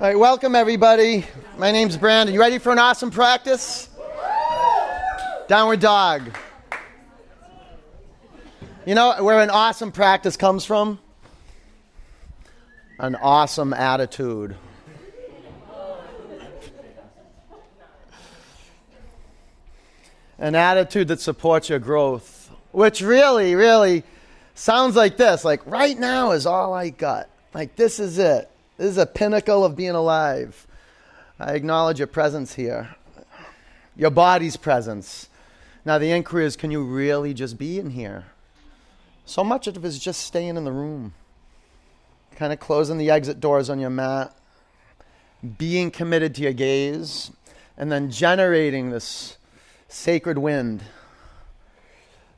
All right, welcome everybody. My name's Brandon. You ready for an awesome practice? Downward dog. You know where an awesome practice comes from? An awesome attitude. An attitude that supports your growth, which really, really sounds like this like, right now is all I got. Like, this is it. This is a pinnacle of being alive. I acknowledge your presence here, your body's presence. Now, the inquiry is can you really just be in here? So much of it is just staying in the room, kind of closing the exit doors on your mat, being committed to your gaze, and then generating this sacred wind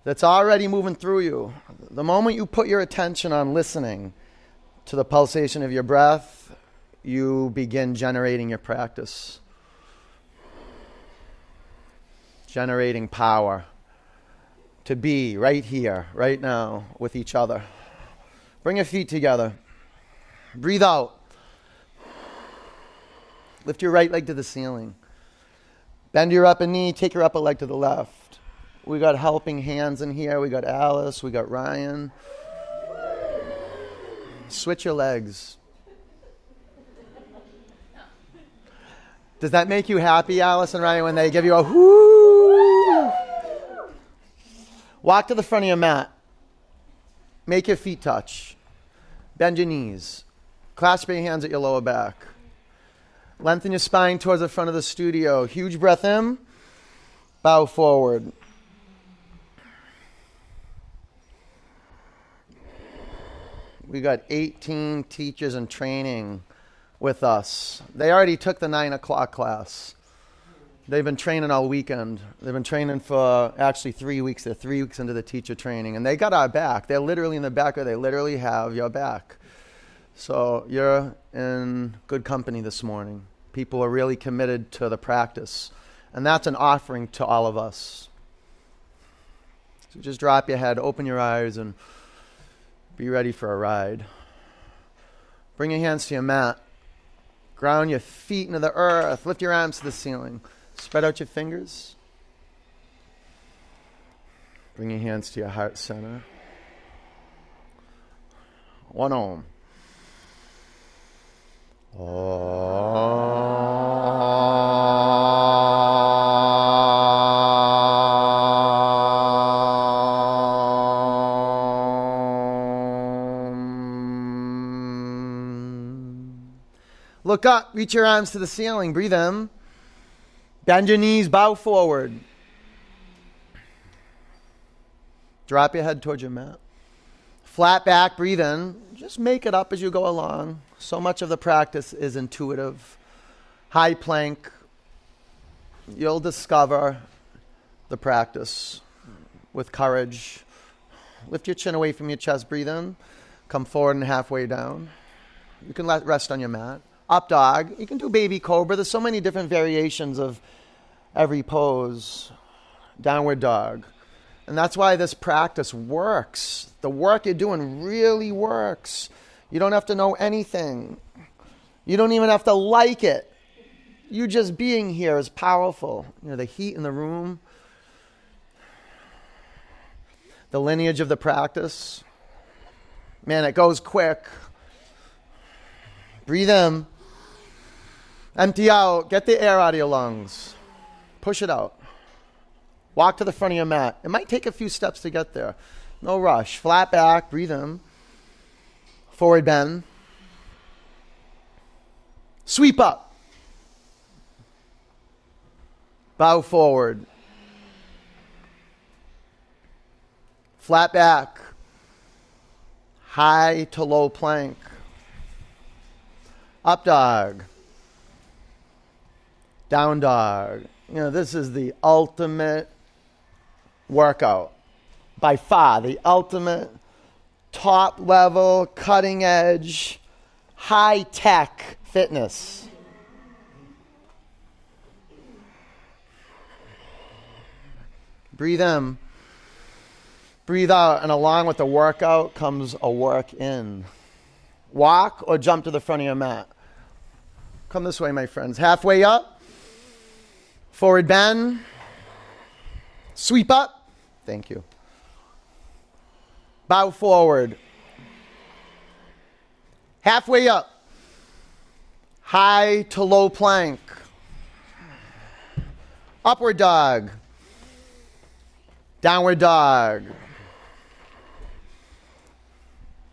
that's already moving through you. The moment you put your attention on listening, to the pulsation of your breath, you begin generating your practice. Generating power to be right here, right now, with each other. Bring your feet together. Breathe out. Lift your right leg to the ceiling. Bend your upper knee, take your upper leg to the left. We got helping hands in here. We got Alice, we got Ryan. Switch your legs. Does that make you happy, Alice and Ryan, when they give you a whoo? Walk to the front of your mat. Make your feet touch. Bend your knees. Clasp your hands at your lower back. Lengthen your spine towards the front of the studio. Huge breath in. Bow forward. We got 18 teachers in training with us. They already took the 9 o'clock class. They've been training all weekend. They've been training for actually three weeks. They're three weeks into the teacher training. And they got our back. They're literally in the back, or they literally have your back. So you're in good company this morning. People are really committed to the practice. And that's an offering to all of us. So just drop your head, open your eyes, and be ready for a ride. Bring your hands to your mat. Ground your feet into the earth. Lift your arms to the ceiling. Spread out your fingers. Bring your hands to your heart center. One om. Look reach your arms to the ceiling, breathe in. Bend your knees, bow forward. Drop your head towards your mat. Flat back, breathe in. Just make it up as you go along. So much of the practice is intuitive. High plank. You'll discover the practice with courage. Lift your chin away from your chest, breathe in. Come forward and halfway down. You can rest on your mat. Up dog. You can do baby cobra. There's so many different variations of every pose. Downward dog. And that's why this practice works. The work you're doing really works. You don't have to know anything. You don't even have to like it. You just being here is powerful. You know, the heat in the room, the lineage of the practice. Man, it goes quick. Breathe in. Empty out. Get the air out of your lungs. Push it out. Walk to the front of your mat. It might take a few steps to get there. No rush. Flat back. Breathe in. Forward bend. Sweep up. Bow forward. Flat back. High to low plank. Up dog. Down dog. You know, this is the ultimate workout. By far, the ultimate top level, cutting edge, high tech fitness. Breathe in, breathe out, and along with the workout comes a work in. Walk or jump to the front of your mat. Come this way, my friends. Halfway up. Forward bend. Sweep up. Thank you. Bow forward. Halfway up. High to low plank. Upward dog. Downward dog.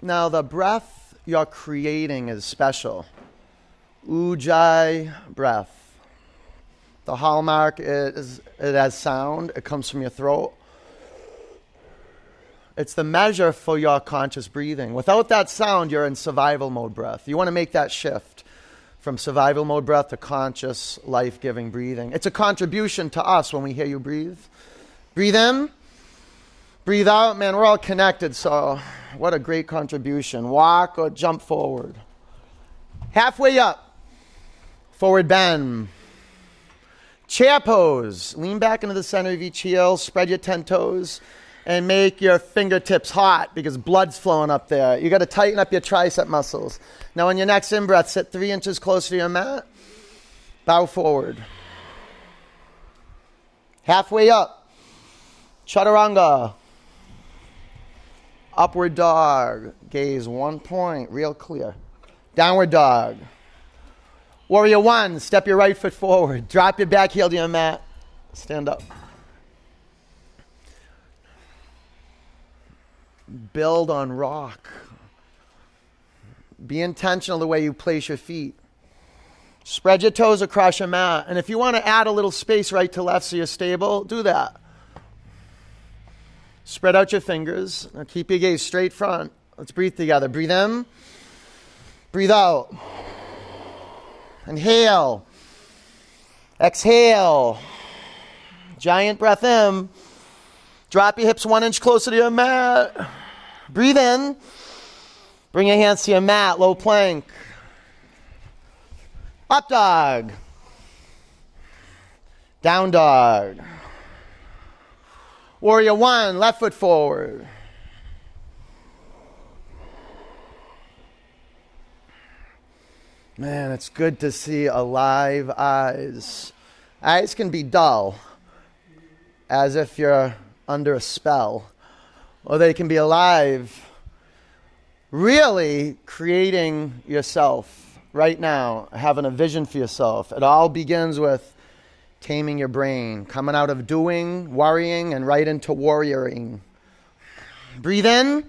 Now, the breath you're creating is special. Ujjayi breath. The hallmark is it has sound, it comes from your throat. It's the measure for your conscious breathing. Without that sound, you're in survival mode breath. You want to make that shift from survival mode breath to conscious, life giving breathing. It's a contribution to us when we hear you breathe. Breathe in, breathe out. Man, we're all connected, so what a great contribution. Walk or jump forward. Halfway up, forward bend. Chair pose. Lean back into the center of each heel, spread your 10 toes, and make your fingertips hot because blood's flowing up there. You got to tighten up your tricep muscles. Now, on your next in breath, sit three inches closer to your mat. Bow forward. Halfway up, chaturanga. Upward dog. Gaze one point, real clear. Downward dog. Warrior one, step your right foot forward. Drop your back heel to your mat. Stand up. Build on rock. Be intentional the way you place your feet. Spread your toes across your mat. And if you want to add a little space right to left so you're stable, do that. Spread out your fingers. Now keep your gaze straight front. Let's breathe together. Breathe in. Breathe out. Inhale. Exhale. Giant breath in. Drop your hips one inch closer to your mat. Breathe in. Bring your hands to your mat, low plank. Up dog. Down dog. Warrior one, left foot forward. Man, it's good to see alive eyes. Eyes can be dull, as if you're under a spell, or they can be alive, really creating yourself right now, having a vision for yourself. It all begins with taming your brain, coming out of doing, worrying, and right into warrioring. Breathe in,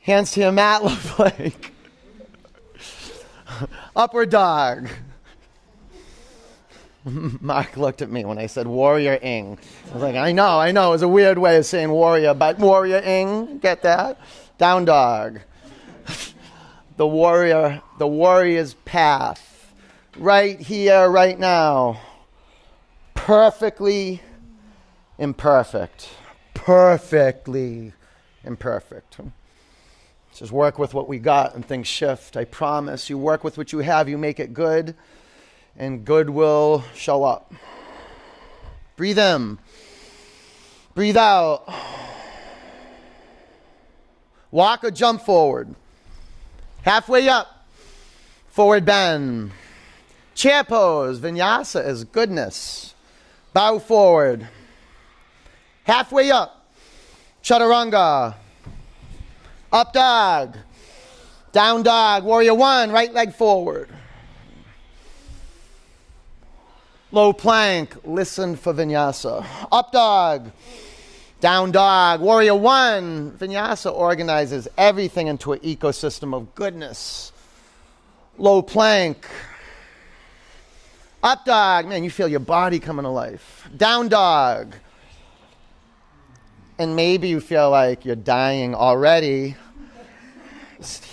hands to your mat, look like. Upward dog. Mark looked at me when I said warrior ing. I was like, I know, I know. It was a weird way of saying warrior, but warrior ing, get that? Down dog. the warrior, the warrior's path. Right here, right now. Perfectly imperfect. Perfectly imperfect. Just work with what we got and things shift. I promise. You work with what you have, you make it good, and good will show up. Breathe in. Breathe out. Walk or jump forward. Halfway up. Forward bend. Chair pose. Vinyasa is goodness. Bow forward. Halfway up. Chaturanga. Up dog. Down dog. Warrior one. Right leg forward. Low plank. Listen for vinyasa. Up dog. Down dog. Warrior one. Vinyasa organizes everything into an ecosystem of goodness. Low plank. Up dog. Man, you feel your body coming to life. Down dog and maybe you feel like you're dying already.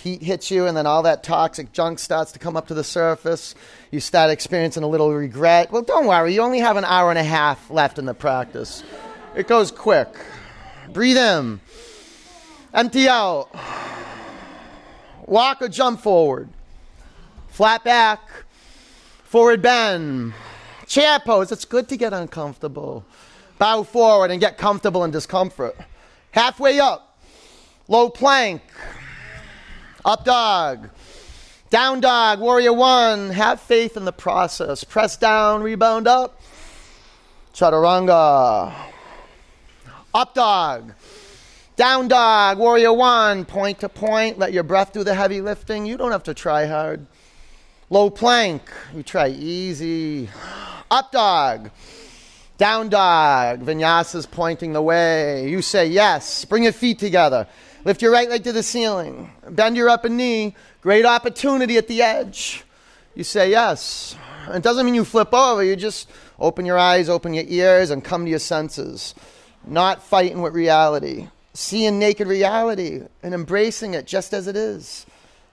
Heat hits you, and then all that toxic junk starts to come up to the surface. You start experiencing a little regret. Well, don't worry, you only have an hour and a half left in the practice. It goes quick. Breathe in, empty out, walk or jump forward, flat back, forward bend, chair pose. It's good to get uncomfortable. Bow forward and get comfortable in discomfort. Halfway up, low plank, up dog, Down dog, warrior one. Have faith in the process. Press down, rebound up. Chaturanga. Up dog. Down dog, warrior one. Point to point. Let your breath do the heavy lifting. You don't have to try hard. Low plank. You try easy. Up dog. Down dog. Vinyasa's pointing the way. You say yes. Bring your feet together. Lift your right leg to the ceiling. Bend your upper knee. Great opportunity at the edge. You say yes. It doesn't mean you flip over. You just open your eyes, open your ears, and come to your senses. Not fighting with reality. Seeing naked reality and embracing it just as it is.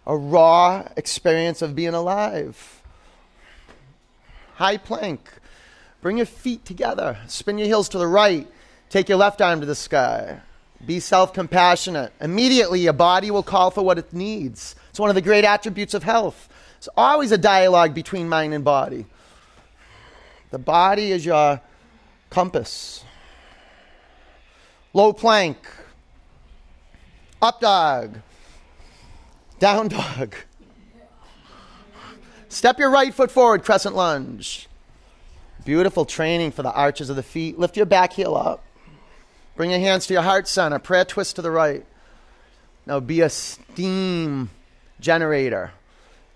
A raw experience of being alive. High plank. Bring your feet together. Spin your heels to the right. Take your left arm to the sky. Be self compassionate. Immediately, your body will call for what it needs. It's one of the great attributes of health. It's always a dialogue between mind and body. The body is your compass. Low plank. Up dog. Down dog. Step your right foot forward, crescent lunge. Beautiful training for the arches of the feet. Lift your back heel up. Bring your hands to your heart center. Prayer twist to the right. Now be a steam generator.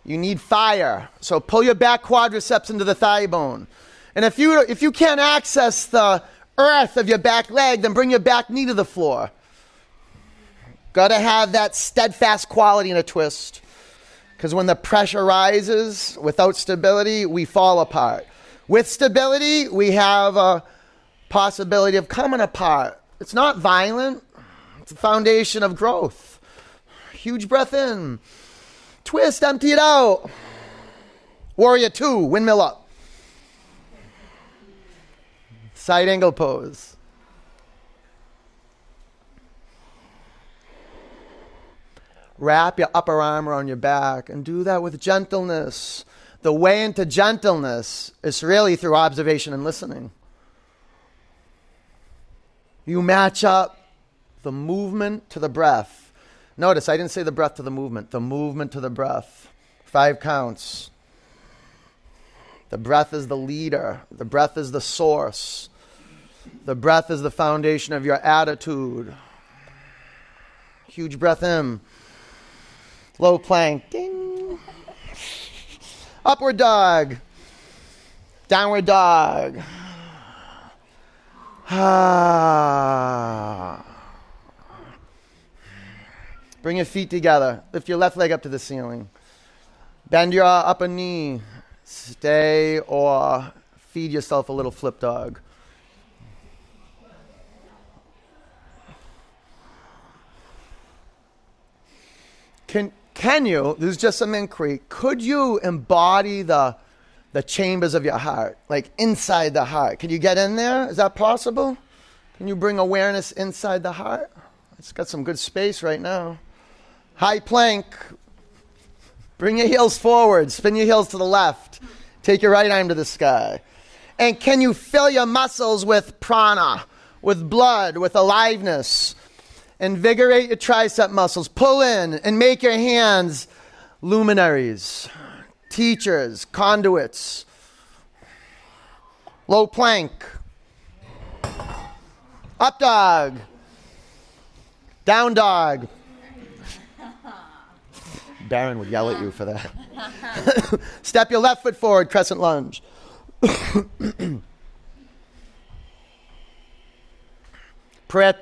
You need fire. So pull your back quadriceps into the thigh bone. And if you, if you can't access the earth of your back leg, then bring your back knee to the floor. Got to have that steadfast quality in a twist. Because when the pressure rises, without stability, we fall apart. With stability, we have a possibility of coming apart. It's not violent, it's a foundation of growth. Huge breath in. Twist, empty it out. Warrior two, windmill up. Side angle pose. Wrap your upper arm around your back and do that with gentleness. The way into gentleness is really through observation and listening. You match up the movement to the breath. Notice I didn't say the breath to the movement, the movement to the breath. Five counts. The breath is the leader, the breath is the source, the breath is the foundation of your attitude. Huge breath in. Low plank. Ding. Upward dog. Downward dog. Bring your feet together. Lift your left leg up to the ceiling. Bend your upper knee. Stay or feed yourself a little flip dog. Can, can you, this is just some inquiry, could you embody the, the chambers of your heart, like inside the heart? Can you get in there? Is that possible? Can you bring awareness inside the heart? It's got some good space right now. High plank. Bring your heels forward. Spin your heels to the left. Take your right arm to the sky. And can you fill your muscles with prana, with blood, with aliveness? Invigorate your tricep muscles. Pull in and make your hands luminaries, teachers, conduits. Low plank. Up dog. Down dog. Baron would yell at you for that. Step your left foot forward, crescent lunge. Prayer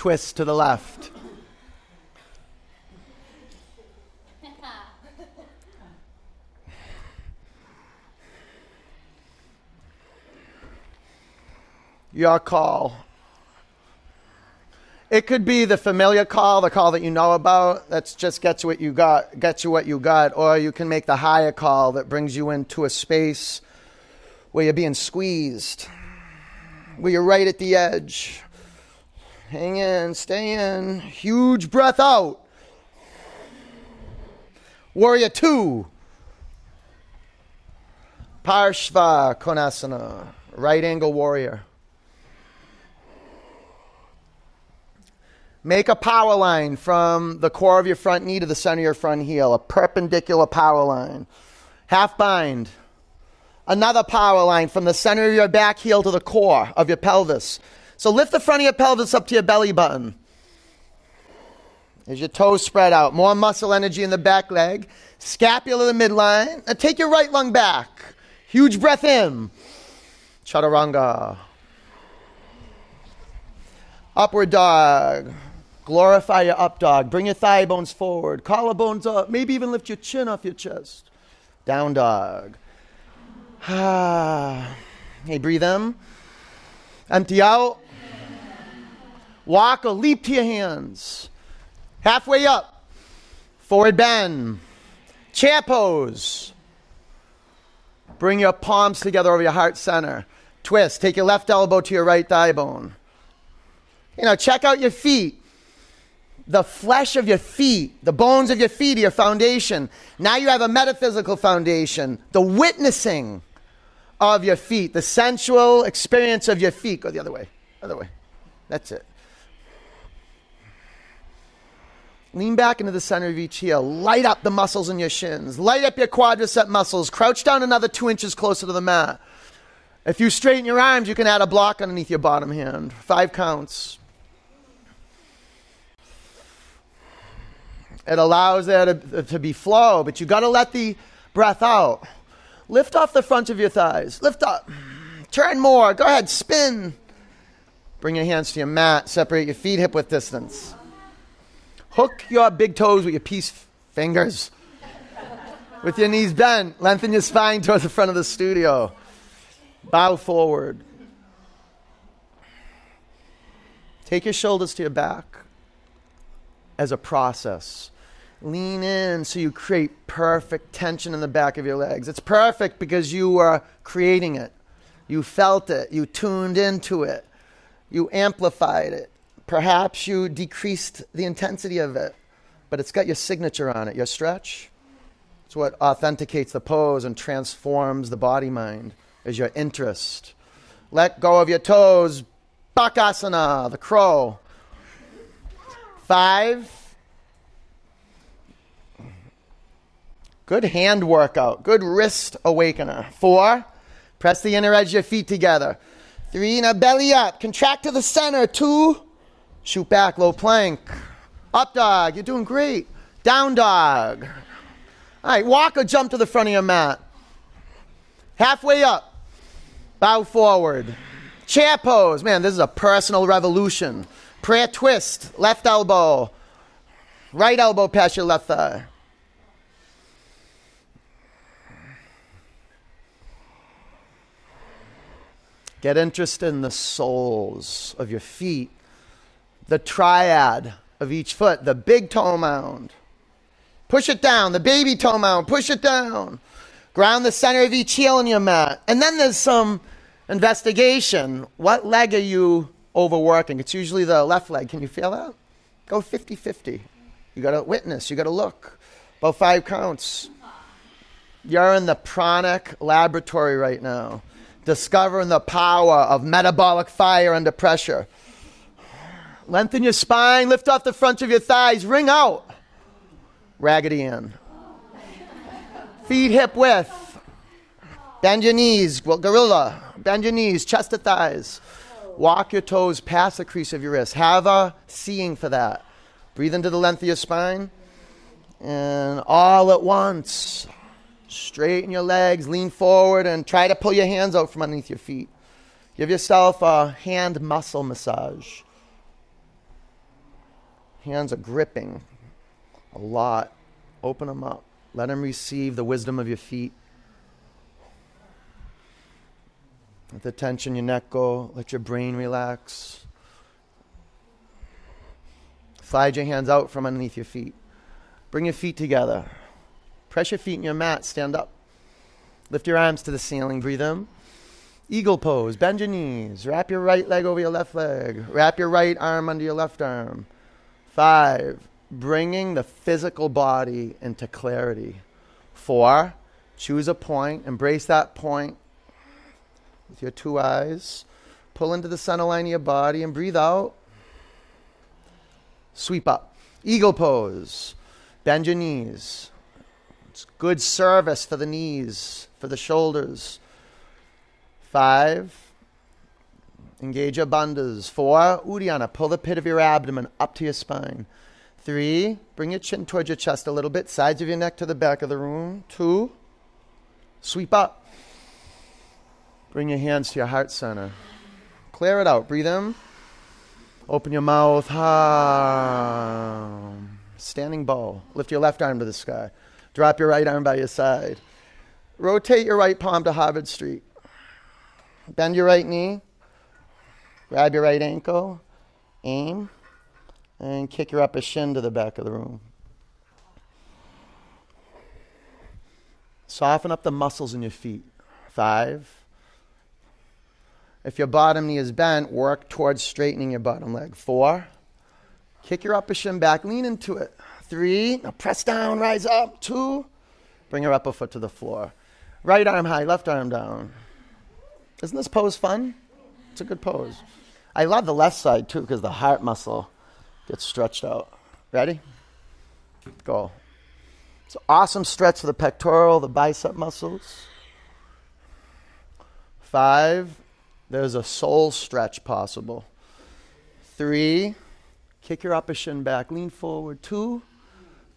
twist to the left. Your call. It could be the familiar call, the call that you know about, that just gets what you got, gets you what you got, or you can make the higher call that brings you into a space where you're being squeezed, where you're right at the edge. Hang in, stay in, huge breath out. Warrior two. Parshva Konasana, right angle warrior. Make a power line from the core of your front knee to the center of your front heel, a perpendicular power line. Half bind. Another power line from the center of your back heel to the core of your pelvis. So lift the front of your pelvis up to your belly button. As your toes spread out, more muscle energy in the back leg. Scapula the midline. And take your right lung back. Huge breath in. Chaturanga. Upward dog. Glorify your up dog. Bring your thigh bones forward. Collarbones up. Maybe even lift your chin off your chest. Down dog. hey, breathe in. Empty out. Walk or leap to your hands. Halfway up. Forward bend. Chair pose. Bring your palms together over your heart center. Twist. Take your left elbow to your right thigh bone. You know, check out your feet the flesh of your feet, the bones of your feet are your foundation. Now you have a metaphysical foundation, the witnessing of your feet, the sensual experience of your feet. Go the other way, other way. That's it. Lean back into the center of each heel. Light up the muscles in your shins. Light up your quadricep muscles. Crouch down another two inches closer to the mat. If you straighten your arms, you can add a block underneath your bottom hand. Five counts. It allows there to, to be flow, but you got to let the breath out. Lift off the front of your thighs. Lift up. Turn more. Go ahead. Spin. Bring your hands to your mat. Separate your feet hip width distance. Hook your big toes with your peace fingers. with your knees bent. Lengthen your spine towards the front of the studio. Bow forward. Take your shoulders to your back as a process. Lean in so you create perfect tension in the back of your legs. It's perfect because you are creating it. You felt it. You tuned into it. You amplified it. Perhaps you decreased the intensity of it, but it's got your signature on it, your stretch. It's what authenticates the pose and transforms the body mind is your interest. Let go of your toes. Bakasana, the crow. Five. Good hand workout. Good wrist awakener. Four, press the inner edge of your feet together. Three, now belly up. Contract to the center. Two, shoot back, low plank. Up dog. You're doing great. Down dog. All right, walk or jump to the front of your mat. Halfway up. Bow forward. Chair pose. Man, this is a personal revolution. Prayer twist. Left elbow. Right elbow past your left thigh. Get interested in the soles of your feet, the triad of each foot, the big toe mound. Push it down, the baby toe mound, push it down. Ground the center of each heel in your mat. And then there's some investigation. What leg are you overworking? It's usually the left leg. Can you feel that? Go 50 50. You got to witness, you got to look. About five counts. You're in the pranic laboratory right now discovering the power of metabolic fire under pressure. Lengthen your spine, lift off the front of your thighs, ring out. Raggedy Ann. Feet hip width. Bend your knees, gorilla. Bend your knees, chest to thighs. Walk your toes past the crease of your wrist. Have a seeing for that. Breathe into the length of your spine. And all at once, Straighten your legs, lean forward, and try to pull your hands out from underneath your feet. Give yourself a hand muscle massage. Hands are gripping a lot. Open them up. Let them receive the wisdom of your feet. Let the tension in your neck go. Let your brain relax. Slide your hands out from underneath your feet. Bring your feet together. Press your feet in your mat. Stand up. Lift your arms to the ceiling. Breathe in. Eagle pose. Bend your knees. Wrap your right leg over your left leg. Wrap your right arm under your left arm. Five. Bringing the physical body into clarity. Four. Choose a point. Embrace that point with your two eyes. Pull into the center line of your body and breathe out. Sweep up. Eagle pose. Bend your knees. It's good service for the knees, for the shoulders. Five. Engage your bandhas. Four. Uddiyana. Pull the pit of your abdomen up to your spine. Three. Bring your chin towards your chest a little bit. Sides of your neck to the back of the room. Two. Sweep up. Bring your hands to your heart center. Clear it out. Breathe in. Open your mouth. Ha. Standing bow. Lift your left arm to the sky. Drop your right arm by your side. Rotate your right palm to Harvard Street. Bend your right knee. Grab your right ankle. Aim. And kick your upper shin to the back of the room. Soften up the muscles in your feet. Five. If your bottom knee is bent, work towards straightening your bottom leg. Four. Kick your upper shin back, lean into it. Three. Now press down, rise up. Two. Bring your upper foot to the floor. Right arm high, left arm down. Isn't this pose fun? It's a good pose. I love the left side too because the heart muscle gets stretched out. Ready? Go. It's an awesome stretch for the pectoral, the bicep muscles. Five, there's a soul stretch possible. Three, kick your upper shin back, lean forward. Two,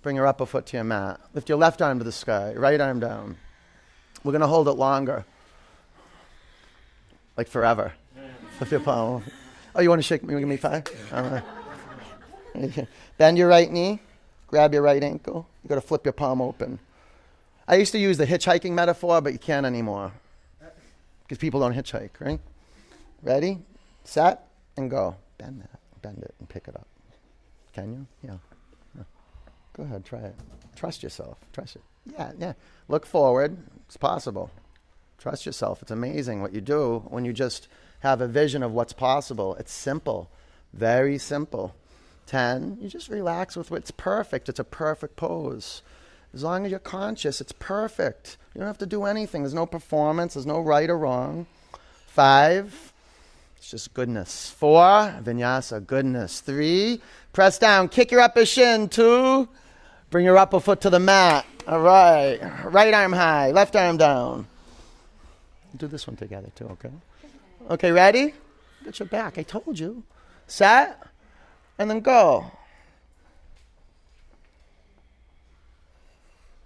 bring your upper foot to your mat. Lift your left arm to the sky, right arm down. We're going to hold it longer, like forever. Lift your palm. Oh, you want to shake me? Give me five? All right. Bend your right knee, grab your right ankle. You got to flip your palm open. I used to use the hitchhiking metaphor, but you can't anymore because people don't hitchhike, right? Ready, set, and go. Bend that, bend it, and pick it up. Can you? Yeah. Go ahead, try it. Trust yourself. Trust it. Yeah, yeah. Look forward. It's possible. Trust yourself. It's amazing what you do when you just have a vision of what's possible. It's simple, very simple. 10, you just relax with what's perfect. It's a perfect pose. As long as you're conscious, it's perfect. You don't have to do anything. There's no performance, there's no right or wrong. Five, it's just goodness. Four, vinyasa, goodness. Three, press down, kick your upper shin. Two, bring your upper foot to the mat. All right. Right arm high, left arm down. Do this one together too, okay? Okay, ready? Get your back. I told you. Set and then go.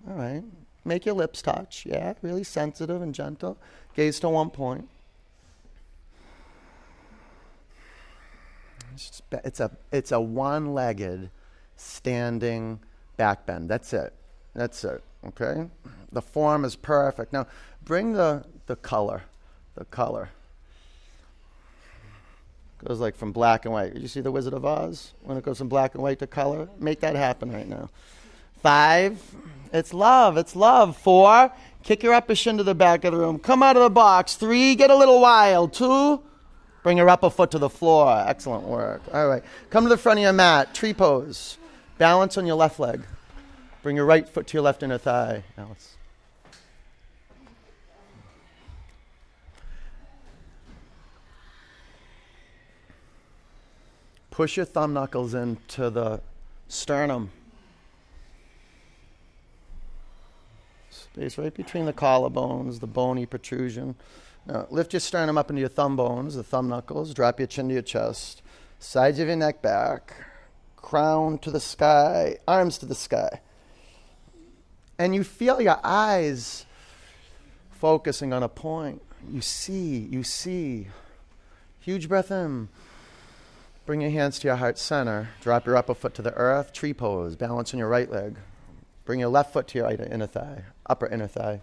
All right. Make your lips touch. Yeah, really sensitive and gentle. Gaze to one point. It's a it's a one-legged standing back bend. That's it. That's it. Okay? The form is perfect. Now, bring the the color. The color. Goes like from black and white. Did you see The Wizard of Oz? When it goes from black and white to color? Make that happen right now. Five, it's love. It's love. Four, kick your upper shin to the back of the room. Come out of the box. Three, get a little wild. Two, bring your upper foot to the floor. Excellent work. All right. Come to the front of your mat. Tree pose. Balance on your left leg. Bring your right foot to your left inner thigh. Alice. Push your thumb knuckles into the sternum. Space right between the collarbones, the bony protrusion. Now, lift your sternum up into your thumb bones, the thumb knuckles. Drop your chin to your chest. Sides of your neck back. Crown to the sky. Arms to the sky. And you feel your eyes focusing on a point. You see, you see. Huge breath in. Bring your hands to your heart center. Drop your upper foot to the earth. Tree pose. Balance on your right leg. Bring your left foot to your inner thigh, upper inner thigh.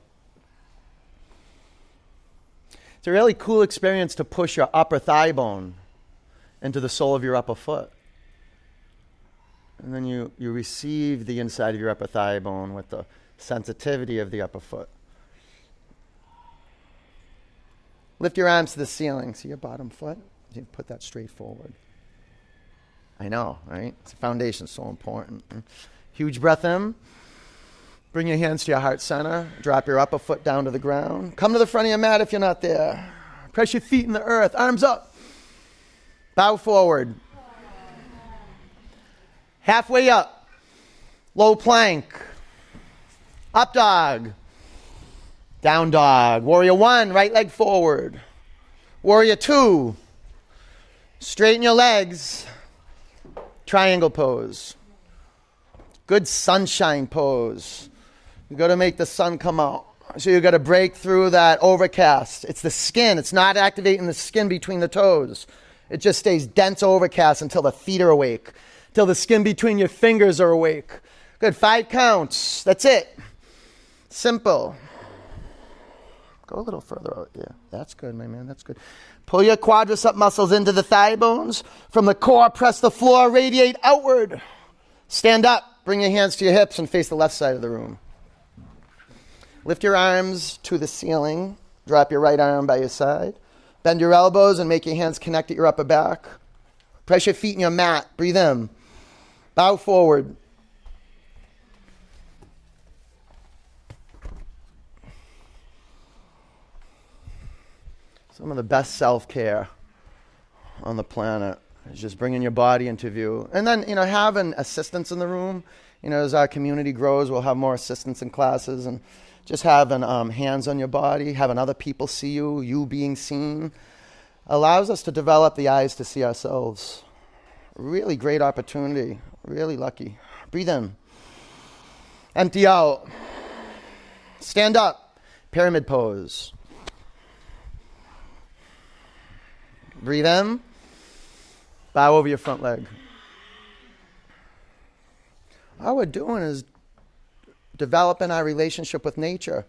It's a really cool experience to push your upper thigh bone into the sole of your upper foot. And then you, you receive the inside of your upper thigh bone with the sensitivity of the upper foot. Lift your arms to the ceiling. See your bottom foot? You put that straight forward. I know, right? The foundation is so important. Huge breath in. Bring your hands to your heart center. Drop your upper foot down to the ground. Come to the front of your mat if you're not there. Press your feet in the earth. Arms up. Bow forward. Halfway up. Low plank. Up dog. Down dog. Warrior one, right leg forward. Warrior two. Straighten your legs. Triangle pose. Good sunshine pose. You got to make the sun come out. So you got to break through that overcast. It's the skin. It's not activating the skin between the toes. It just stays dense overcast until the feet are awake, till the skin between your fingers are awake. Good. Five counts. That's it. Simple. Go a little further out. Yeah, that's good, my man. That's good. Pull your quadricep muscles into the thigh bones. From the core, press the floor, radiate outward. Stand up. Bring your hands to your hips and face the left side of the room. Lift your arms to the ceiling. Drop your right arm by your side. Bend your elbows and make your hands connect at your upper back. Press your feet in your mat. Breathe in. Bow forward. Some of the best self care on the planet is just bringing your body into view. And then, you know, having assistants in the room. You know, as our community grows, we'll have more assistants in classes and just having um, hands on your body, having other people see you, you being seen, allows us to develop the eyes to see ourselves. Really great opportunity. Really lucky. Breathe in. Empty out. Stand up. Pyramid pose. Breathe in. Bow over your front leg. All we're doing is developing our relationship with nature,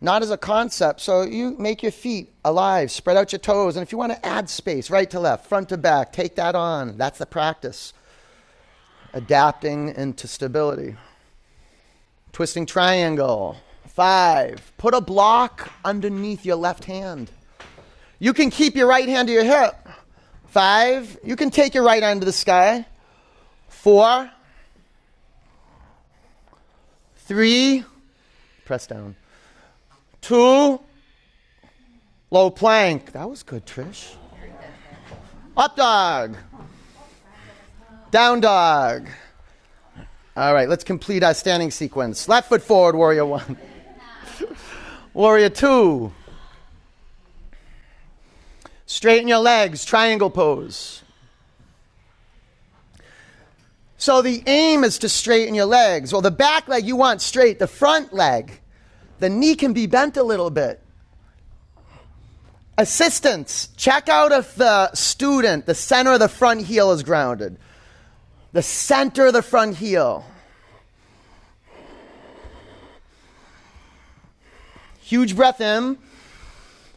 not as a concept. So you make your feet alive, spread out your toes, and if you want to add space, right to left, front to back, take that on. That's the practice. Adapting into stability. Twisting triangle. Five. Put a block underneath your left hand. You can keep your right hand to your hip. Five. You can take your right arm to the sky. Four. Three, press down. Two, low plank. That was good, Trish. Up dog. Down dog. All right, let's complete our standing sequence. Left foot forward, warrior one. warrior two. Straighten your legs, triangle pose. So the aim is to straighten your legs. Well, the back leg you want straight, the front leg, the knee can be bent a little bit. Assistance, check out if the student, the center of the front heel is grounded. The center of the front heel. Huge breath in.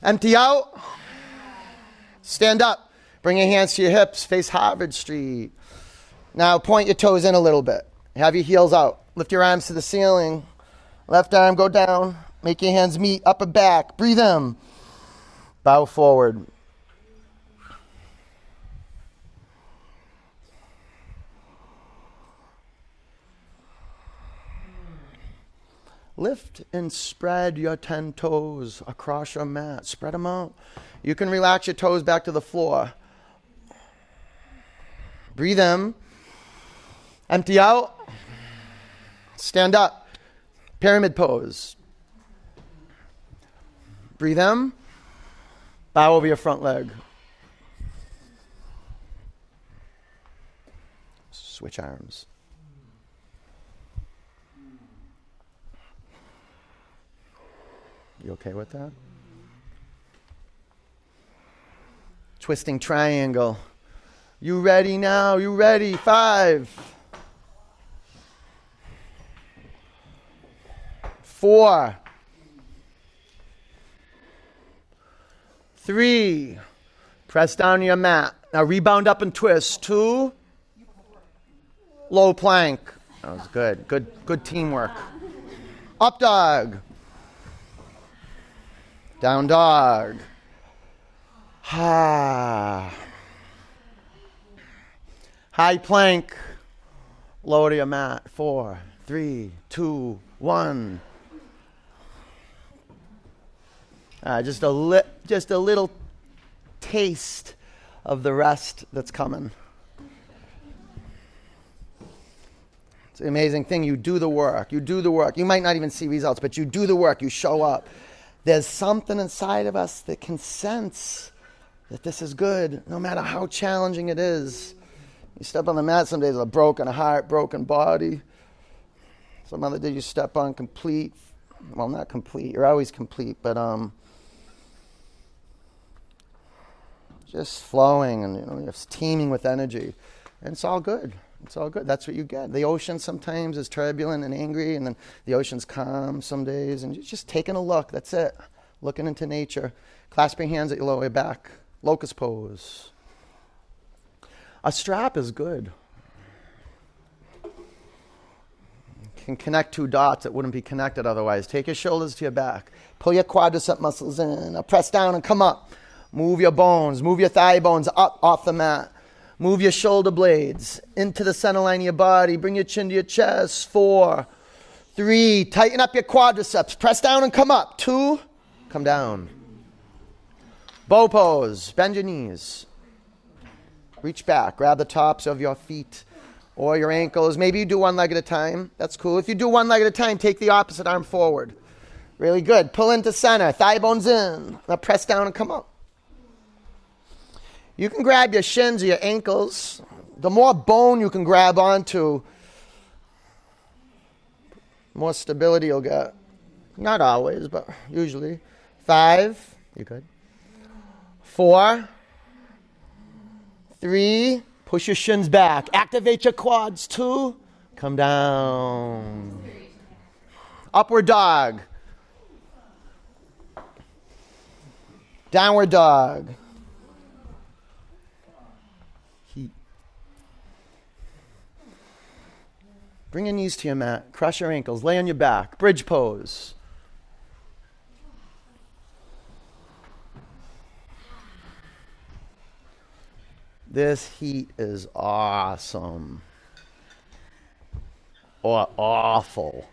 Empty out. Stand up. Bring your hands to your hips. Face Harvard Street. Now point your toes in a little bit. Have your heels out. Lift your arms to the ceiling. Left arm go down. Make your hands meet up and back. Breathe in. Bow forward. Lift and spread your 10 toes across your mat. Spread them out. You can relax your toes back to the floor. Breathe in. Empty out. Stand up. Pyramid pose. Breathe in. Bow over your front leg. Switch arms. You okay with that? Twisting triangle. You ready now? You ready? Five. Four. Three. Press down your mat. Now rebound up and twist. Two. Low plank. That was good. Good good teamwork. Up dog. Down dog. Ha. High plank. Lower to your mat. Four, three, two, one. Uh, just a li- just a little taste of the rest that's coming. It's an amazing thing. You do the work. You do the work. You might not even see results, but you do the work. You show up. There's something inside of us that can sense that this is good, no matter how challenging it is. You step on the mat some days with a broken heart, broken body. Some other days you step on complete, well, not complete, you're always complete, but um, just flowing and you know, it's teeming with energy. And it's all good. It's all good. That's what you get. The ocean sometimes is turbulent and angry, and then the ocean's calm some days, and you're just taking a look. That's it. Looking into nature. Clasping hands at your lower back. Locust pose. A strap is good. can connect two dots that wouldn't be connected otherwise. Take your shoulders to your back. Pull your quadricep muscles in. Press down and come up. Move your bones. Move your thigh bones up off the mat. Move your shoulder blades into the center line of your body. Bring your chin to your chest. Four, three. Tighten up your quadriceps. Press down and come up. Two, come down. Bow pose. Bend your knees. Reach back. Grab the tops of your feet or your ankles. Maybe you do one leg at a time. That's cool. If you do one leg at a time, take the opposite arm forward. Really good. Pull into center. Thigh bones in. Now press down and come up. You can grab your shins or your ankles. The more bone you can grab onto, more stability you'll get. Not always, but usually. Five. You good? Four. Three. Push your shins back. Activate your quads. Two. Come down. Upward dog. Downward dog. Bring your knees to your mat. Cross your ankles. Lay on your back. Bridge pose. This heat is awesome. Or awful.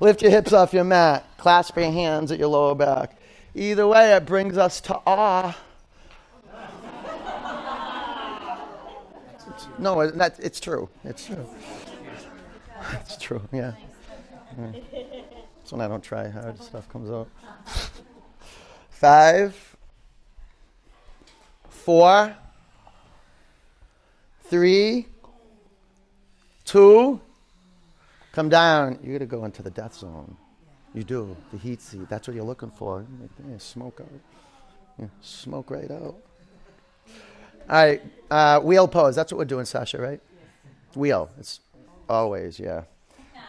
Lift your hips off your mat. Clasp your hands at your lower back. Either way, it brings us to awe. No, it, it's true. It's true. It's true, yeah. yeah. That's when I don't try hard, stuff comes out. Five four, three, two, come down. You're going to go into the death zone. You do. The heat seat. That's what you're looking for. Yeah, smoke out. Yeah, smoke right out. All right. Uh, wheel pose. That's what we're doing, Sasha, right? Wheel. It's always, yeah.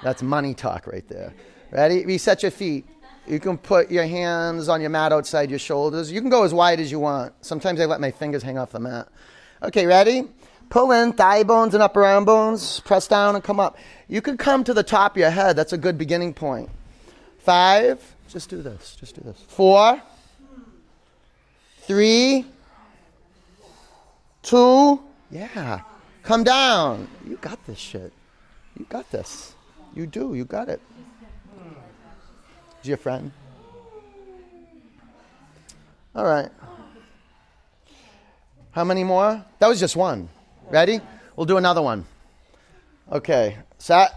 That's money talk right there. Ready? Reset your feet. You can put your hands on your mat outside your shoulders. You can go as wide as you want. Sometimes I let my fingers hang off the mat. Okay, ready? Pull in thigh bones and upper arm bones. Press down and come up. You can come to the top of your head. That's a good beginning point. Five. Just do this. Just do this. Four. Three. Two. Yeah. Come down. You got this shit. You got this. You do. You got it. Is your friend? All right. How many more? That was just one. Ready? We'll do another one. Okay. Set.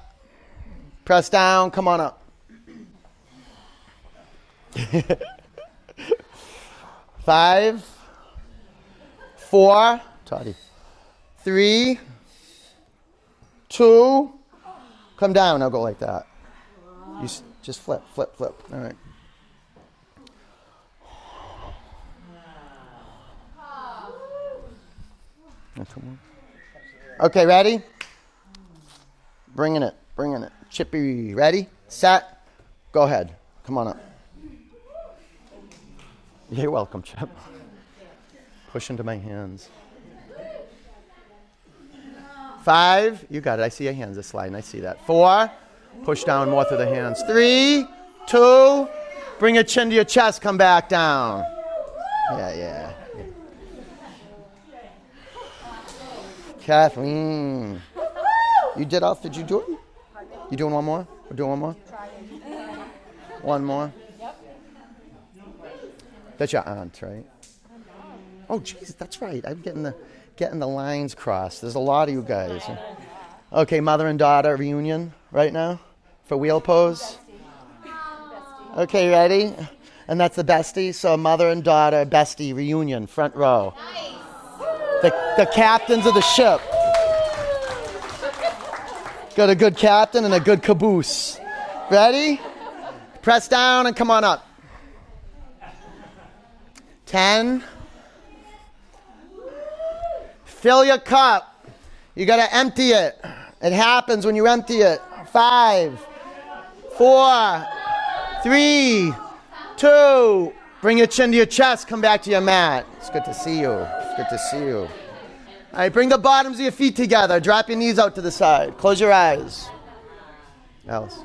Press down. Come on up. Five. Four. Toddy. Three. Two. Come down. Now go like that. You, just flip, flip, flip. All right. Okay, ready? Bringing it, bringing it. Chippy, ready? Set. Go ahead. Come on up. You're welcome, Chip. Push into my hands. Five. You got it. I see your hands are sliding. I see that. Four. Push down more through the hands. Three, two, bring your chin to your chest, come back down. Yeah, yeah. Kathleen. You did off, did you do it? You doing one more? We're doing one more? One more? That's your aunt, right? Oh, jeez, that's right. I'm getting the getting the lines crossed. There's a lot of you guys. Okay, mother and daughter reunion right now for wheel pose. Okay, ready? And that's the bestie. So mother and daughter bestie reunion, front row. The, the captains of the ship. Got a good captain and a good caboose. Ready? Press down and come on up. 10. Fill your cup. You got to empty it. It happens when you empty it. Five, four, three, two. Bring your chin to your chest. Come back to your mat. It's good to see you. It's good to see you. All right, bring the bottoms of your feet together. Drop your knees out to the side. Close your eyes. Alice.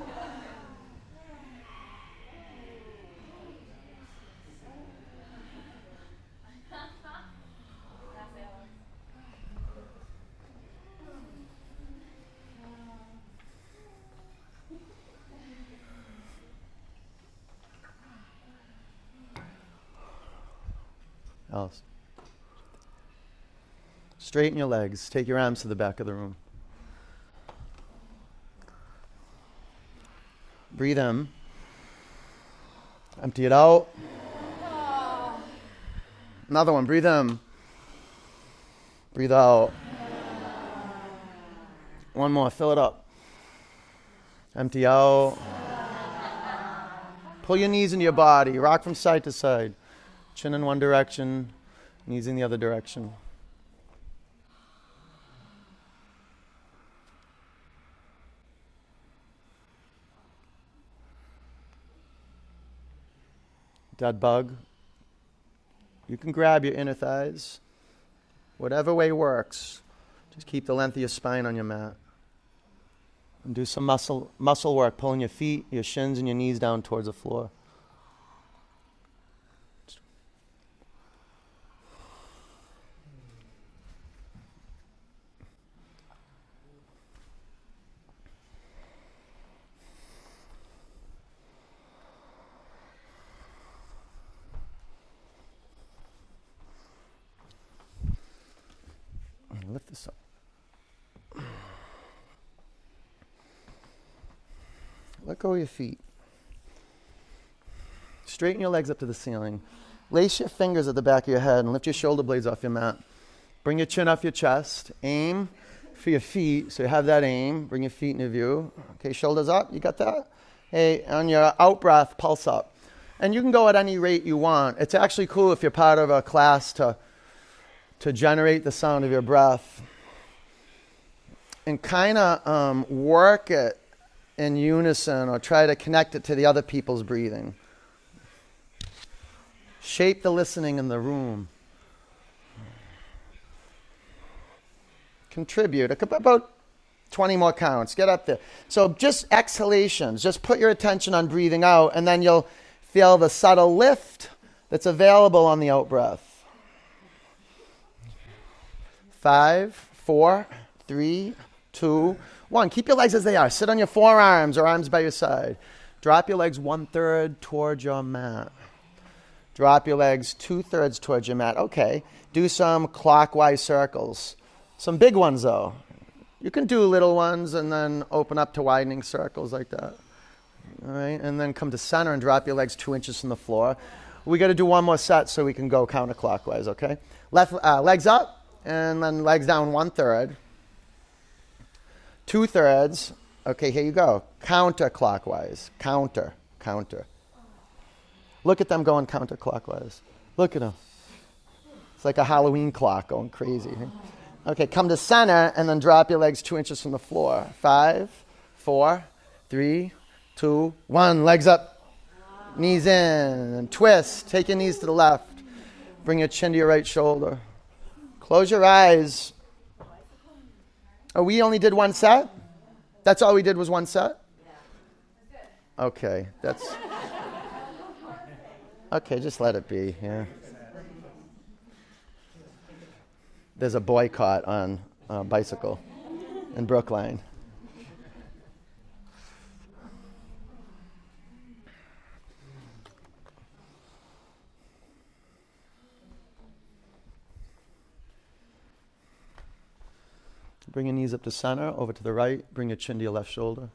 Alice. Straighten your legs. Take your arms to the back of the room. Breathe in. Empty it out. Another one. Breathe in. Breathe out. One more. Fill it up. Empty out. Pull your knees into your body. Rock from side to side. Chin in one direction, knees in the other direction. Dead bug. You can grab your inner thighs. Whatever way works. Just keep the length of your spine on your mat. And do some muscle muscle work, pulling your feet, your shins, and your knees down towards the floor. lift this up. Your feet. Straighten your legs up to the ceiling. Lace your fingers at the back of your head and lift your shoulder blades off your mat. Bring your chin off your chest. Aim for your feet. So you have that aim. Bring your feet into view. Okay, shoulders up. You got that? Hey, on your out breath, pulse up. And you can go at any rate you want. It's actually cool if you're part of a class to to generate the sound of your breath and kind of um, work it in unison or try to connect it to the other people's breathing. Shape the listening in the room. Contribute. About 20 more counts. Get up there. So just exhalations. Just put your attention on breathing out, and then you'll feel the subtle lift that's available on the out breath. Five, four, three, two, one. Keep your legs as they are. Sit on your forearms or arms by your side. Drop your legs one third towards your mat. Drop your legs two thirds towards your mat. Okay. Do some clockwise circles. Some big ones, though. You can do little ones and then open up to widening circles like that. All right. And then come to center and drop your legs two inches from the floor. We got to do one more set so we can go counterclockwise, okay? Left uh, legs up and then legs down one third. Two thirds. Okay, here you go. Counterclockwise. Counter. Counter. Look at them going counterclockwise. Look at them. It's like a Halloween clock going crazy. Okay, come to center and then drop your legs two inches from the floor. Five, four, three, two, one. Legs up. Knees in. And twist. Take your knees to the left. Bring your chin to your right shoulder. Close your eyes. Oh, we only did one set? That's all we did was one set? Okay, that's. Okay, just let it be, yeah. There's a boycott on a bicycle in Brookline. Bring your knees up to center, over to the right. Bring your chin to your left shoulder.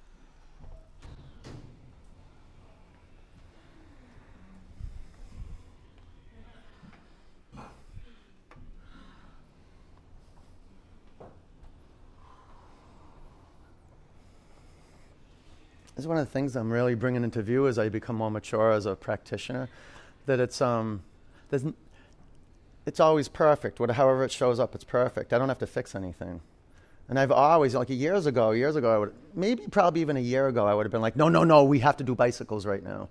This is one of the things I'm really bringing into view as I become more mature as a practitioner. That it's um, there's, it's always perfect. Whatever, however it shows up, it's perfect. I don't have to fix anything. And I've always, like years ago, years ago, I would, maybe probably even a year ago, I would have been like, no, no, no, we have to do bicycles right now.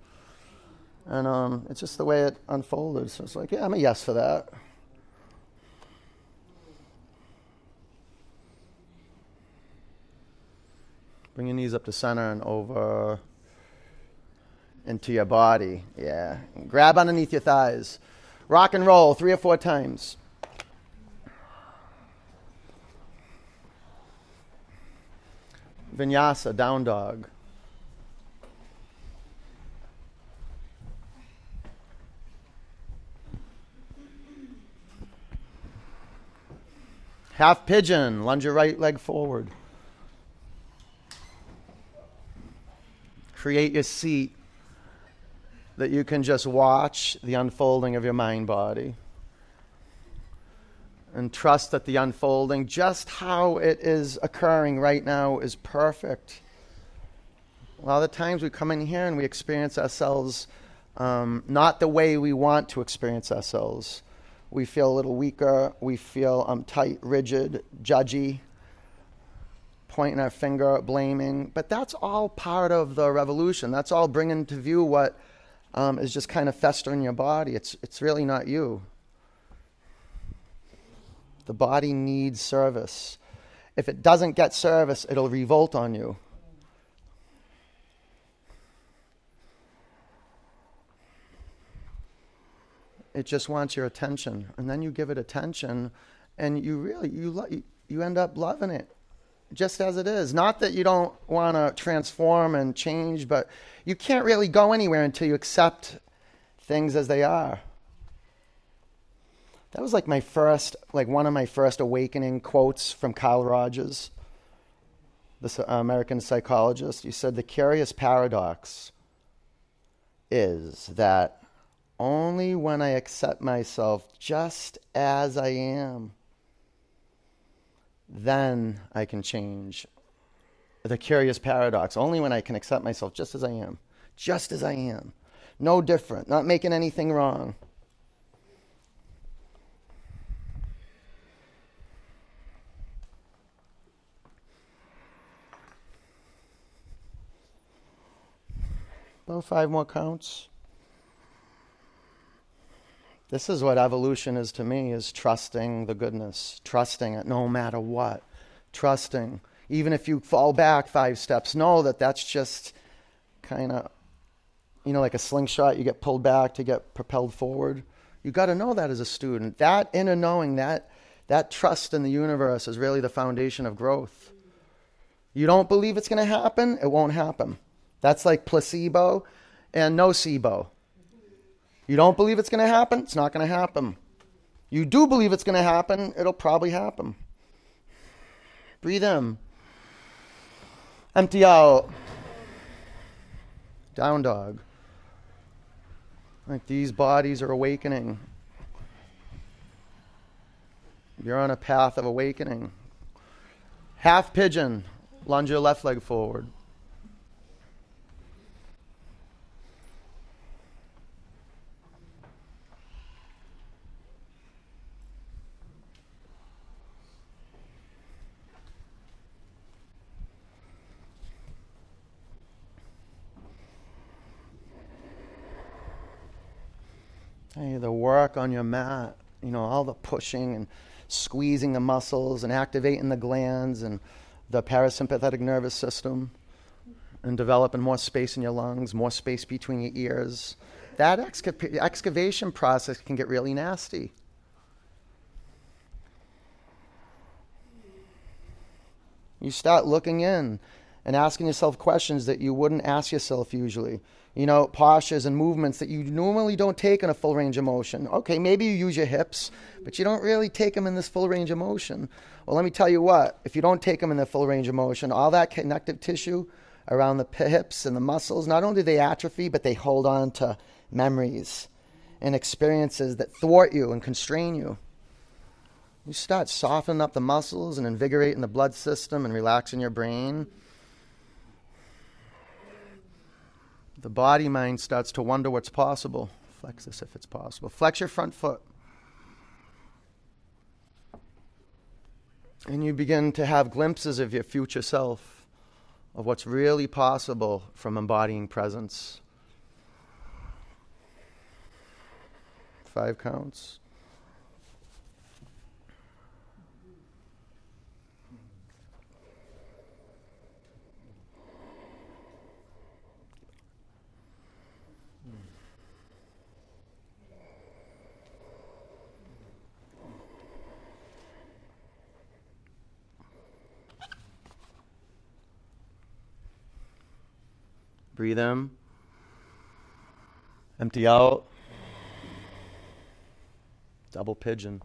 And um, it's just the way it unfolded. So it's like, yeah, I'm a yes for that. Bring your knees up to center and over into your body. Yeah. Grab underneath your thighs. Rock and roll three or four times. Vinyasa, down dog. Half pigeon, lunge your right leg forward. create your seat that you can just watch the unfolding of your mind body and trust that the unfolding, just how it is occurring right now, is perfect. A lot of the times we come in here and we experience ourselves um, not the way we want to experience ourselves. We feel a little weaker, we feel um, tight, rigid, judgy pointing our finger, blaming. But that's all part of the revolution. That's all bringing to view what um, is just kind of festering your body. It's, it's really not you. The body needs service. If it doesn't get service, it'll revolt on you. It just wants your attention, and then you give it attention, and you really you lo- you end up loving it just as it is. Not that you don't want to transform and change, but you can't really go anywhere until you accept things as they are. That was like my first, like one of my first awakening quotes from Carl Rogers, the American psychologist. He said, The curious paradox is that only when I accept myself just as I am then I can change. The curious paradox only when I can accept myself just as I am, just as I am, no different, not making anything wrong. About five more counts. This is what evolution is to me is trusting the goodness, trusting it no matter what. Trusting. Even if you fall back five steps, know that that's just kind of you know like a slingshot you get pulled back to get propelled forward. You got to know that as a student. That inner knowing that that trust in the universe is really the foundation of growth. You don't believe it's going to happen, it won't happen. That's like placebo and nocebo. You don't believe it's going to happen? It's not going to happen. You do believe it's going to happen? It'll probably happen. Breathe in. Empty out. Down dog. Like these bodies are awakening. You're on a path of awakening. Half pigeon. Lunge your left leg forward. Hey, the work on your mat, you know, all the pushing and squeezing the muscles and activating the glands and the parasympathetic nervous system and developing more space in your lungs, more space between your ears. That exca- excavation process can get really nasty. You start looking in and asking yourself questions that you wouldn't ask yourself usually. You know, postures and movements that you normally don't take in a full range of motion. Okay, maybe you use your hips, but you don't really take them in this full range of motion. Well, let me tell you what, if you don't take them in the full range of motion, all that connective tissue around the hips and the muscles, not only do they atrophy, but they hold on to memories and experiences that thwart you and constrain you. You start softening up the muscles and invigorating the blood system and relaxing your brain. The body mind starts to wonder what's possible. Flex this if it's possible. Flex your front foot. And you begin to have glimpses of your future self, of what's really possible from embodying presence. Five counts. Breathe in. Empty out. Double pigeon.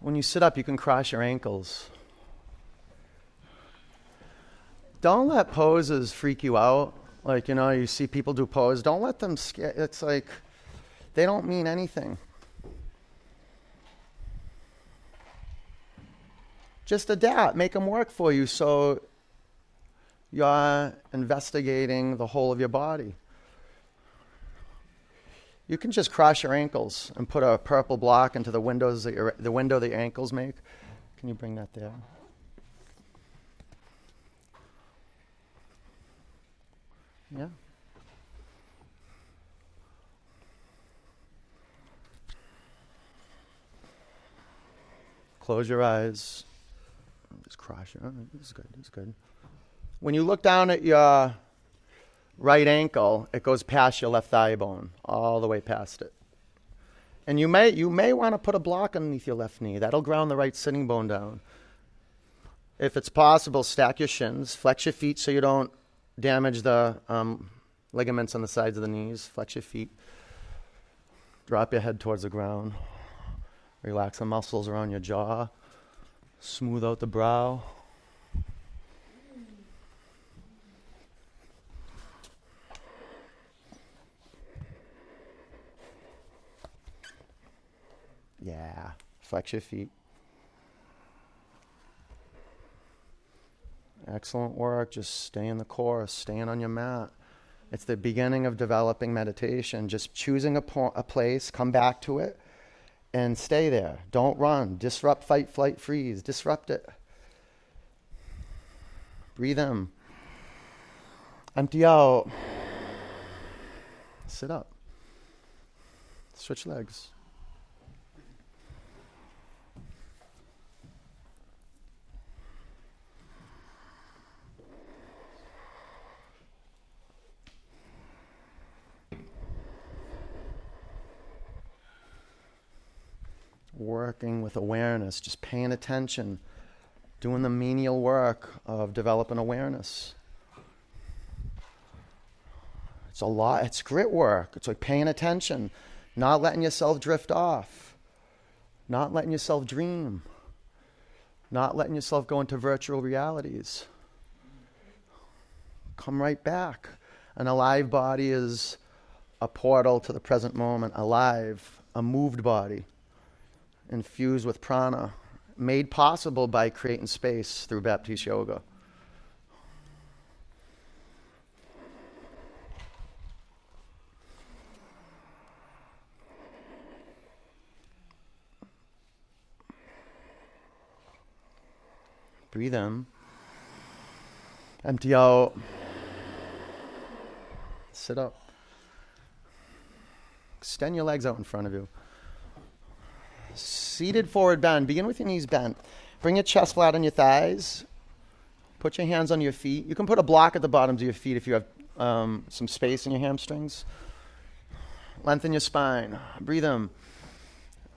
When you sit up, you can cross your ankles. Don't let poses freak you out. Like, you know, you see people do poses. Don't let them scare. It's like, they don't mean anything. Just adapt, make them work for you so you're investigating the whole of your body. You can just cross your ankles and put a purple block into the windows that your, the window that your ankles make. Can you bring that there? Yeah. Close your eyes. Just cross your. Oh, this is good. This is good. When you look down at your right ankle, it goes past your left thigh bone, all the way past it. And you may you may want to put a block underneath your left knee. That'll ground the right sitting bone down. If it's possible, stack your shins, flex your feet so you don't damage the um, ligaments on the sides of the knees. Flex your feet. Drop your head towards the ground. Relax the muscles around your jaw. Smooth out the brow. Yeah. Flex your feet. Excellent work. Just stay in the course, staying on your mat. It's the beginning of developing meditation. Just choosing a, po- a place, come back to it, and stay there. Don't run. Disrupt, fight, flight, freeze. Disrupt it. Breathe in. Empty out. Sit up. Switch legs. Working with awareness, just paying attention, doing the menial work of developing awareness. It's a lot, it's grit work. It's like paying attention, not letting yourself drift off, not letting yourself dream, not letting yourself go into virtual realities. Come right back. An alive body is a portal to the present moment, alive, a moved body infused with prana, made possible by creating space through Baptiste Yoga. Breathe in. Empty out. Sit up. Extend your legs out in front of you. Seated forward bend. Begin with your knees bent. Bring your chest flat on your thighs. Put your hands on your feet. You can put a block at the bottoms of your feet if you have um, some space in your hamstrings. Lengthen your spine. Breathe in.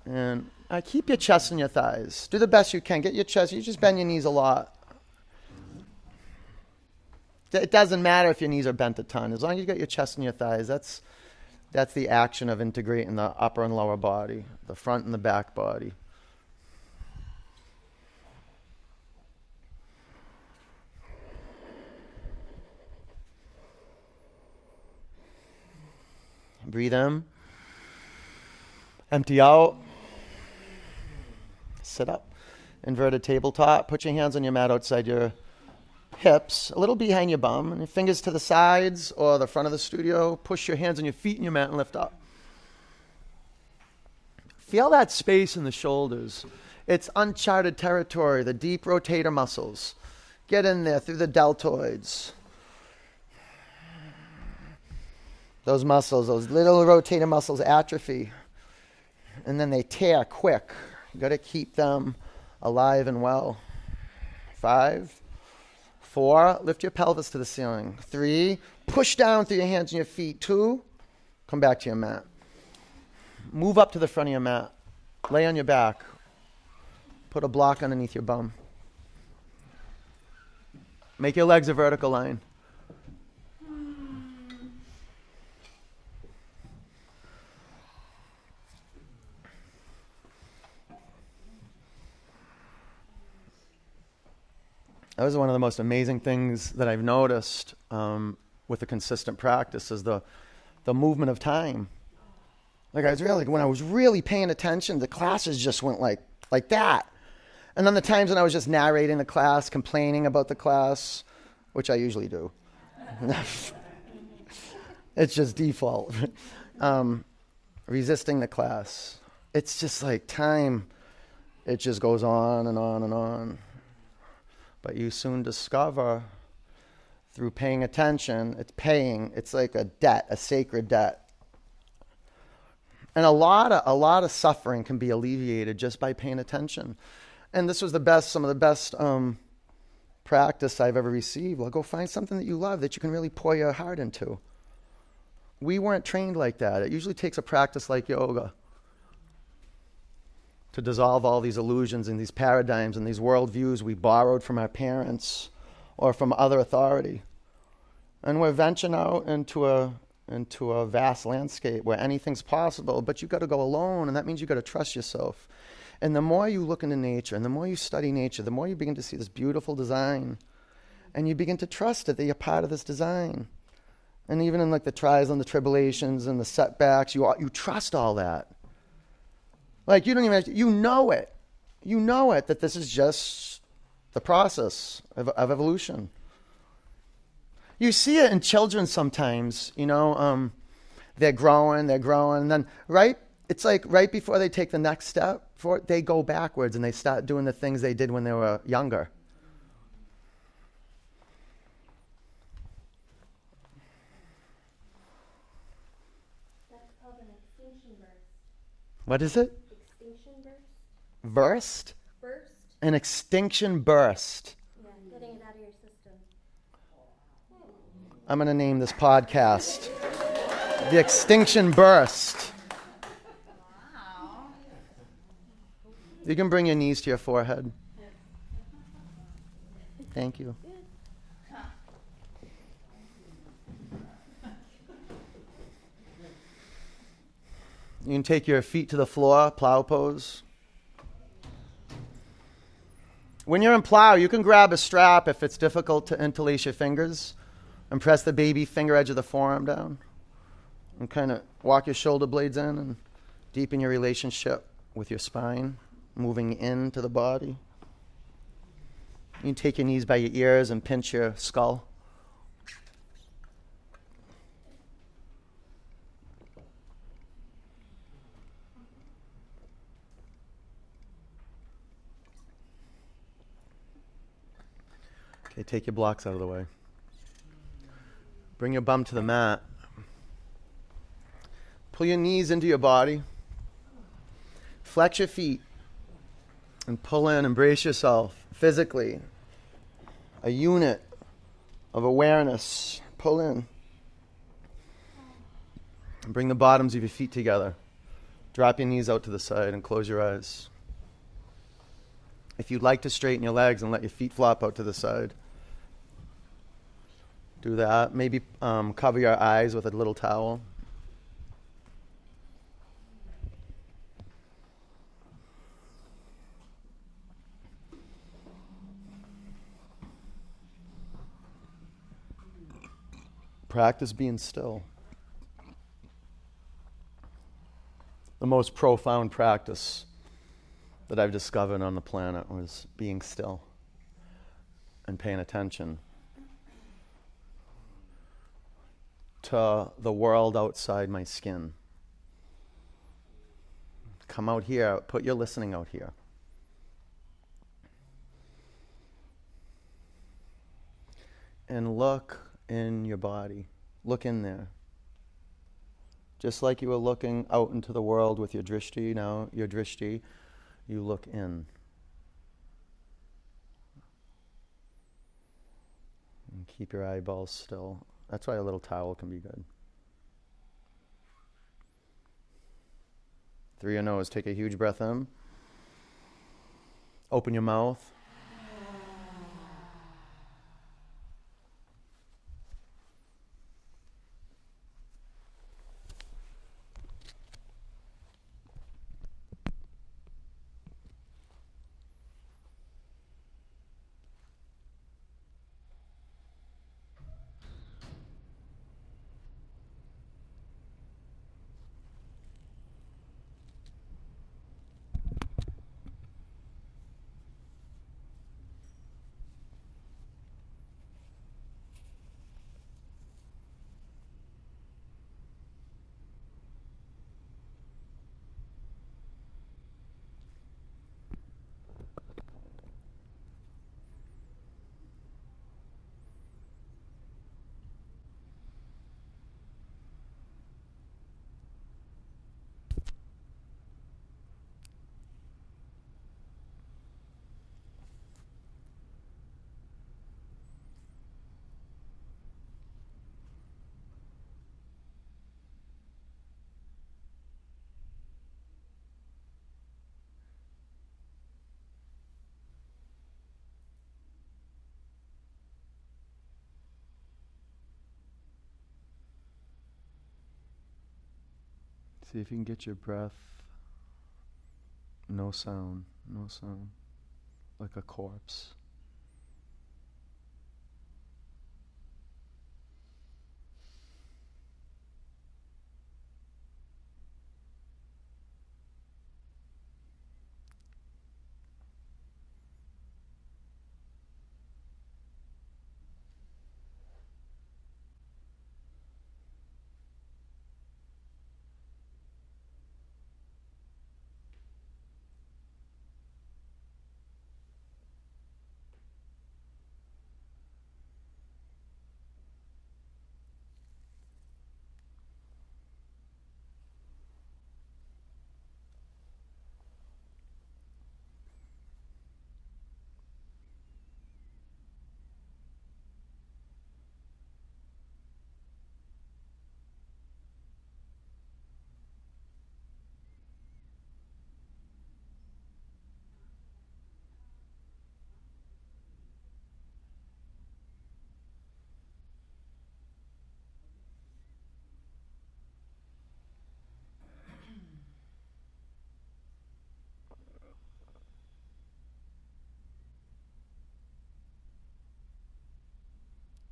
And uh, keep your chest and your thighs. Do the best you can. Get your chest. You just bend your knees a lot. It doesn't matter if your knees are bent a ton. As long as you got your chest and your thighs, that's, that's the action of integrating the upper and lower body, the front and the back body. Breathe in. Empty out. Sit up. Inverted tabletop. Put your hands on your mat outside your hips, a little behind your bum, and your fingers to the sides or the front of the studio. Push your hands on your feet and your mat and lift up. Feel that space in the shoulders. It's uncharted territory, the deep rotator muscles. Get in there through the deltoids. Those muscles, those little rotator muscles atrophy and then they tear quick. You got to keep them alive and well. Five, four, lift your pelvis to the ceiling. Three, push down through your hands and your feet. Two, come back to your mat. Move up to the front of your mat. Lay on your back. Put a block underneath your bum. Make your legs a vertical line. That was one of the most amazing things that I've noticed um, with the consistent practice is the the movement of time. Like I was really like when I was really paying attention, the classes just went like like that. And then the times when I was just narrating the class, complaining about the class, which I usually do. it's just default. um, resisting the class. It's just like time. It just goes on and on and on. But you soon discover through paying attention, it's paying, it's like a debt, a sacred debt. And a lot of a lot of suffering can be alleviated just by paying attention. And this was the best, some of the best um, practice I've ever received. Well, go find something that you love that you can really pour your heart into. We weren't trained like that. It usually takes a practice like yoga to dissolve all these illusions and these paradigms and these worldviews we borrowed from our parents or from other authority. And we're venturing out into a into a vast landscape where anything's possible, but you've got to go alone, and that means you've got to trust yourself. And the more you look into nature and the more you study nature, the more you begin to see this beautiful design. And you begin to trust it that you're part of this design. And even in like the trials and the tribulations and the setbacks, you, you trust all that. Like you don't even you know it. You know it that this is just the process of, of evolution. You see it in children sometimes, you know, um, they're growing, they're growing, and then right it's like right before they take the next step for it, they go backwards and they start doing the things they did when they were younger. What is it? Burst? Burst? An extinction burst. Yeah, getting it out of your system. I'm going to name this podcast The Extinction Burst. You can bring your knees to your forehead. Thank you. You can take your feet to the floor, plow pose. When you're in plow, you can grab a strap if it's difficult to interlace your fingers and press the baby finger edge of the forearm down and kind of walk your shoulder blades in and deepen your relationship with your spine, moving into the body. You can take your knees by your ears and pinch your skull. Okay, take your blocks out of the way. Bring your bum to the mat. Pull your knees into your body. Flex your feet and pull in, embrace yourself physically. A unit of awareness. Pull in. Bring the bottoms of your feet together. Drop your knees out to the side and close your eyes. If you'd like to straighten your legs and let your feet flop out to the side, do that. Maybe um, cover your eyes with a little towel. Practice being still. The most profound practice that I've discovered on the planet was being still and paying attention to the world outside my skin. Come out here, put your listening out here. And look in your body. Look in there. Just like you were looking out into the world with your drishti, now your drishti, you look in. And keep your eyeballs still. That's why a little towel can be good. Through your nose, take a huge breath in. Open your mouth. See if you can get your breath. No sound, no sound. Like a corpse.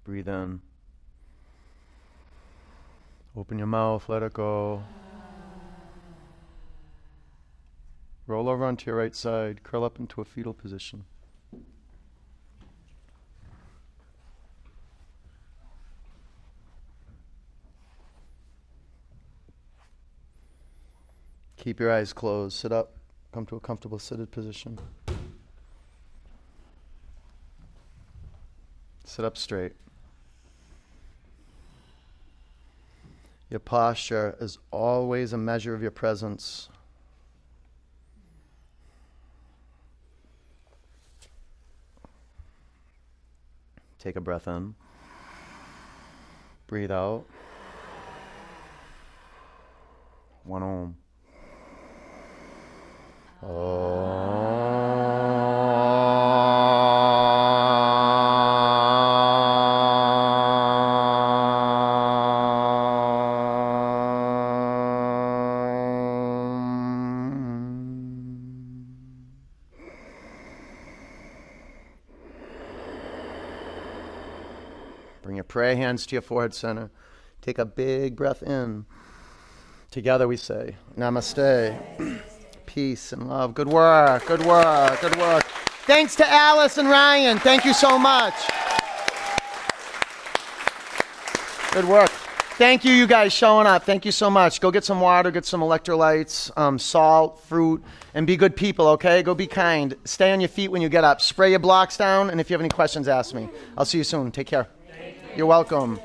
Breathe in. Open your mouth, let it go. Roll over onto your right side, curl up into a fetal position. Keep your eyes closed. Sit up. Come to a comfortable seated position. Sit up straight. Your posture is always a measure of your presence. Take a breath in. Breathe out. One Om. Bring hands to your forehead center. Take a big breath in. Together we say, Namaste. Peace and love. Good work, good work, good work. Thanks to Alice and Ryan. Thank you so much. Good work. Thank you, you guys, showing up. Thank you so much. Go get some water, get some electrolytes, um, salt, fruit, and be good people, okay? Go be kind. Stay on your feet when you get up. Spray your blocks down, and if you have any questions, ask me. I'll see you soon. Take care. You're welcome.